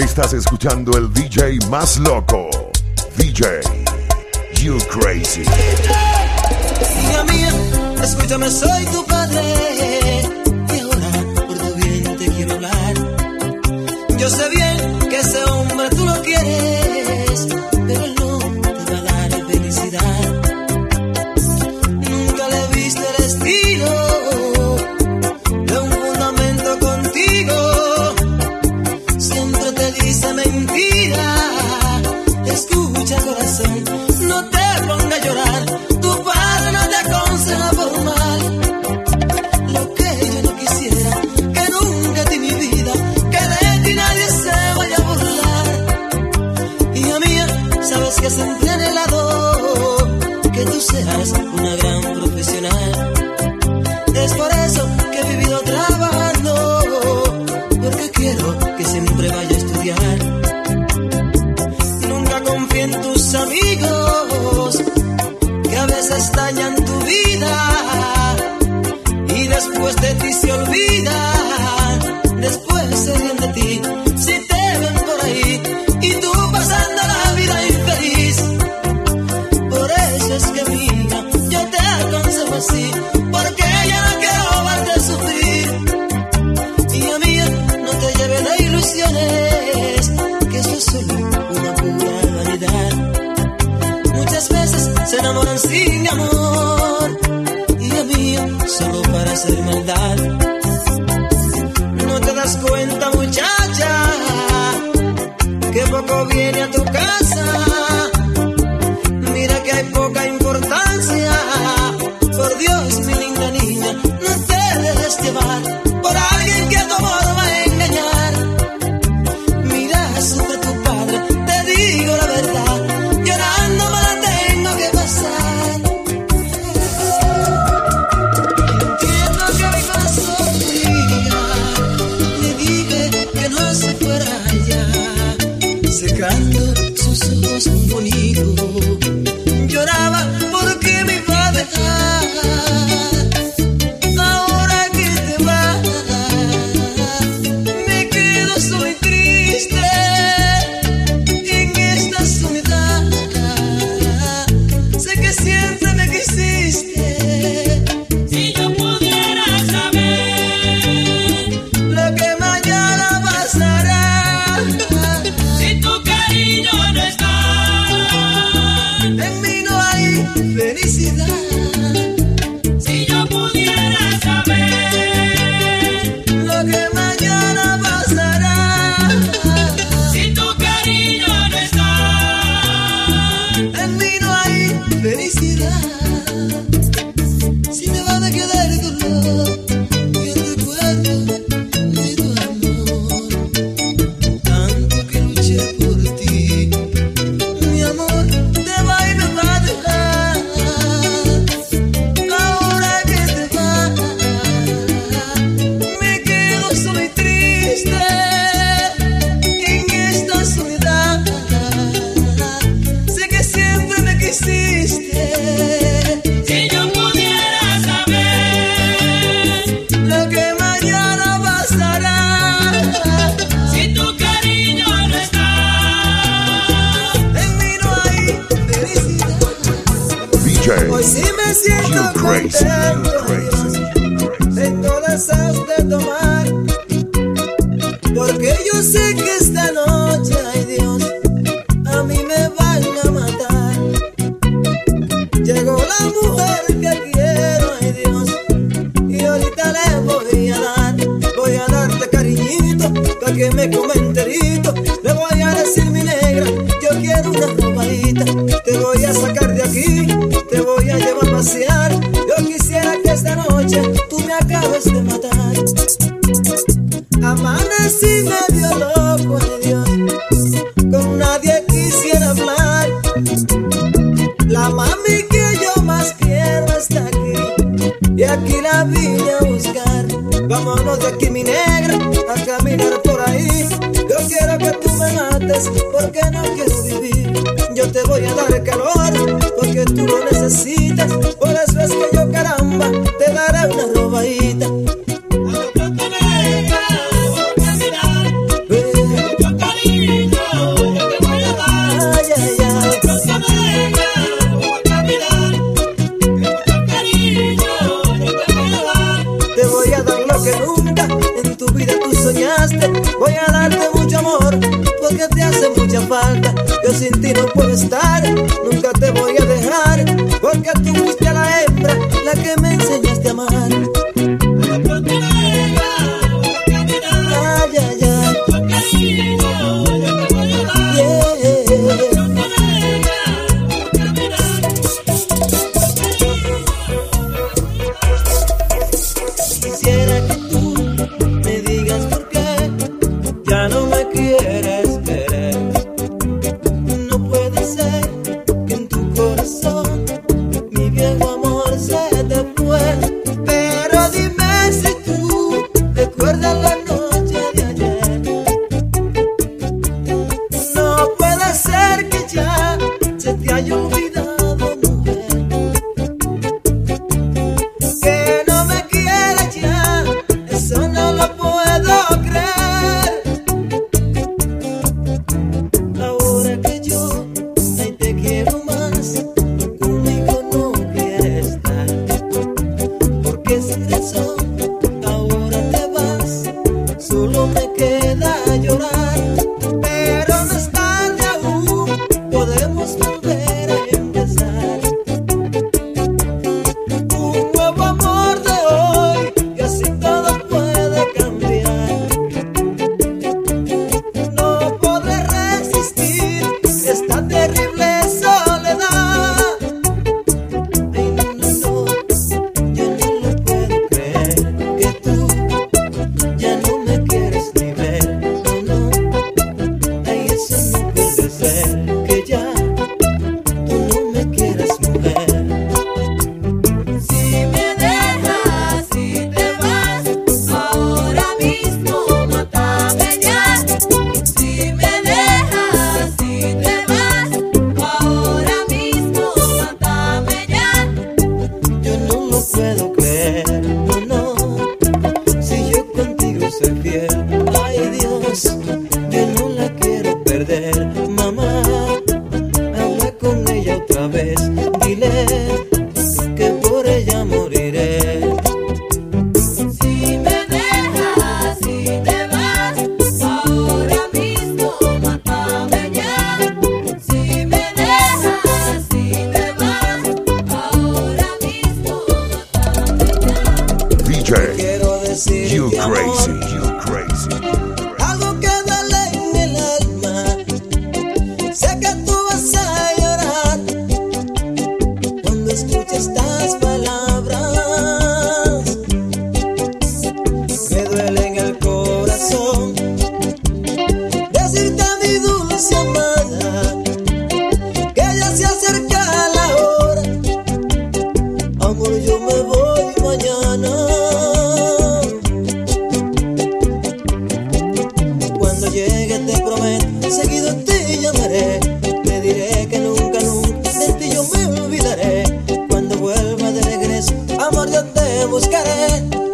Estás escuchando el DJ más loco, DJ You Crazy. Escúchame, soy tu padre. que sentí anhelado que tú seas una gran profesional. Es por eso que he vivido trabajando, porque quiero que siempre vaya a estudiar. Nunca confía en tus amigos, que a veces dañan tu vida y después de ti se olvidan, después se ríen de ti si te ven por ahí. enamoran sin amor y a mí solo para hacer maldad. No te das cuenta, muchacha, que poco viene a tu casa. has de tomar, porque yo sé que por ahí. Yo quiero que tú me mates porque no quiero vivir. Yo te voy a dar el calor porque tú lo necesitas. sin ti no puedo estar. más, yo no la quiero perder, mamá. Habla con ella otra vez, dile que por ella moriré. Si me dejas, si te vas, ahora mismo mátame ya. Si me dejas, si te vas, ahora mismo mátame ya. DJ, quiero decir you crazy. buscaré.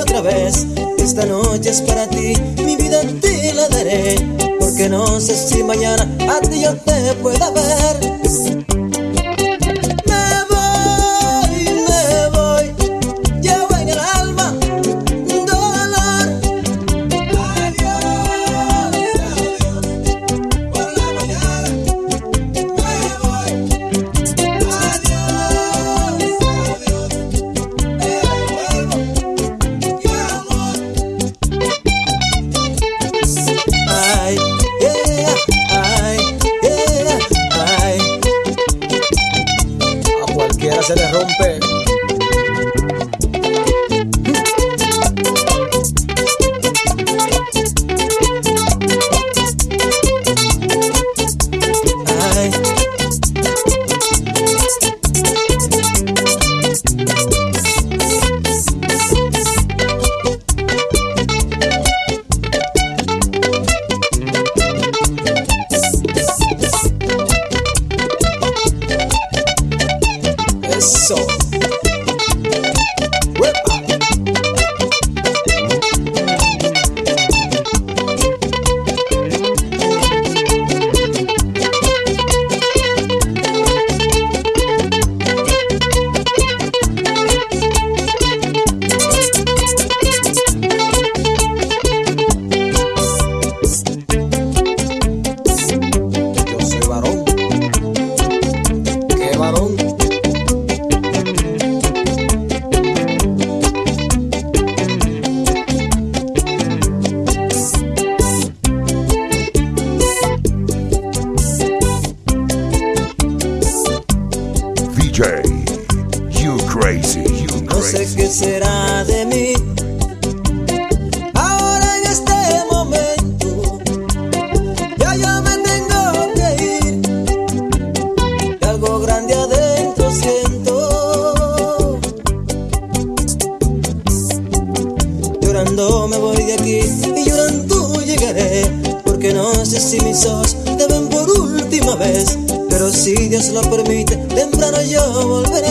otra vez. Esta noche es para ti, mi vida te la daré. Porque no sé si mañana a ti yo te pueda ver soul. será de mí? Ahora en este momento, ya yo me tengo que ir. Que algo grande adentro siento. Llorando me voy de aquí y llorando llegaré. Porque no sé si mis ojos te ven por última vez. Pero si Dios lo permite, temprano yo volveré.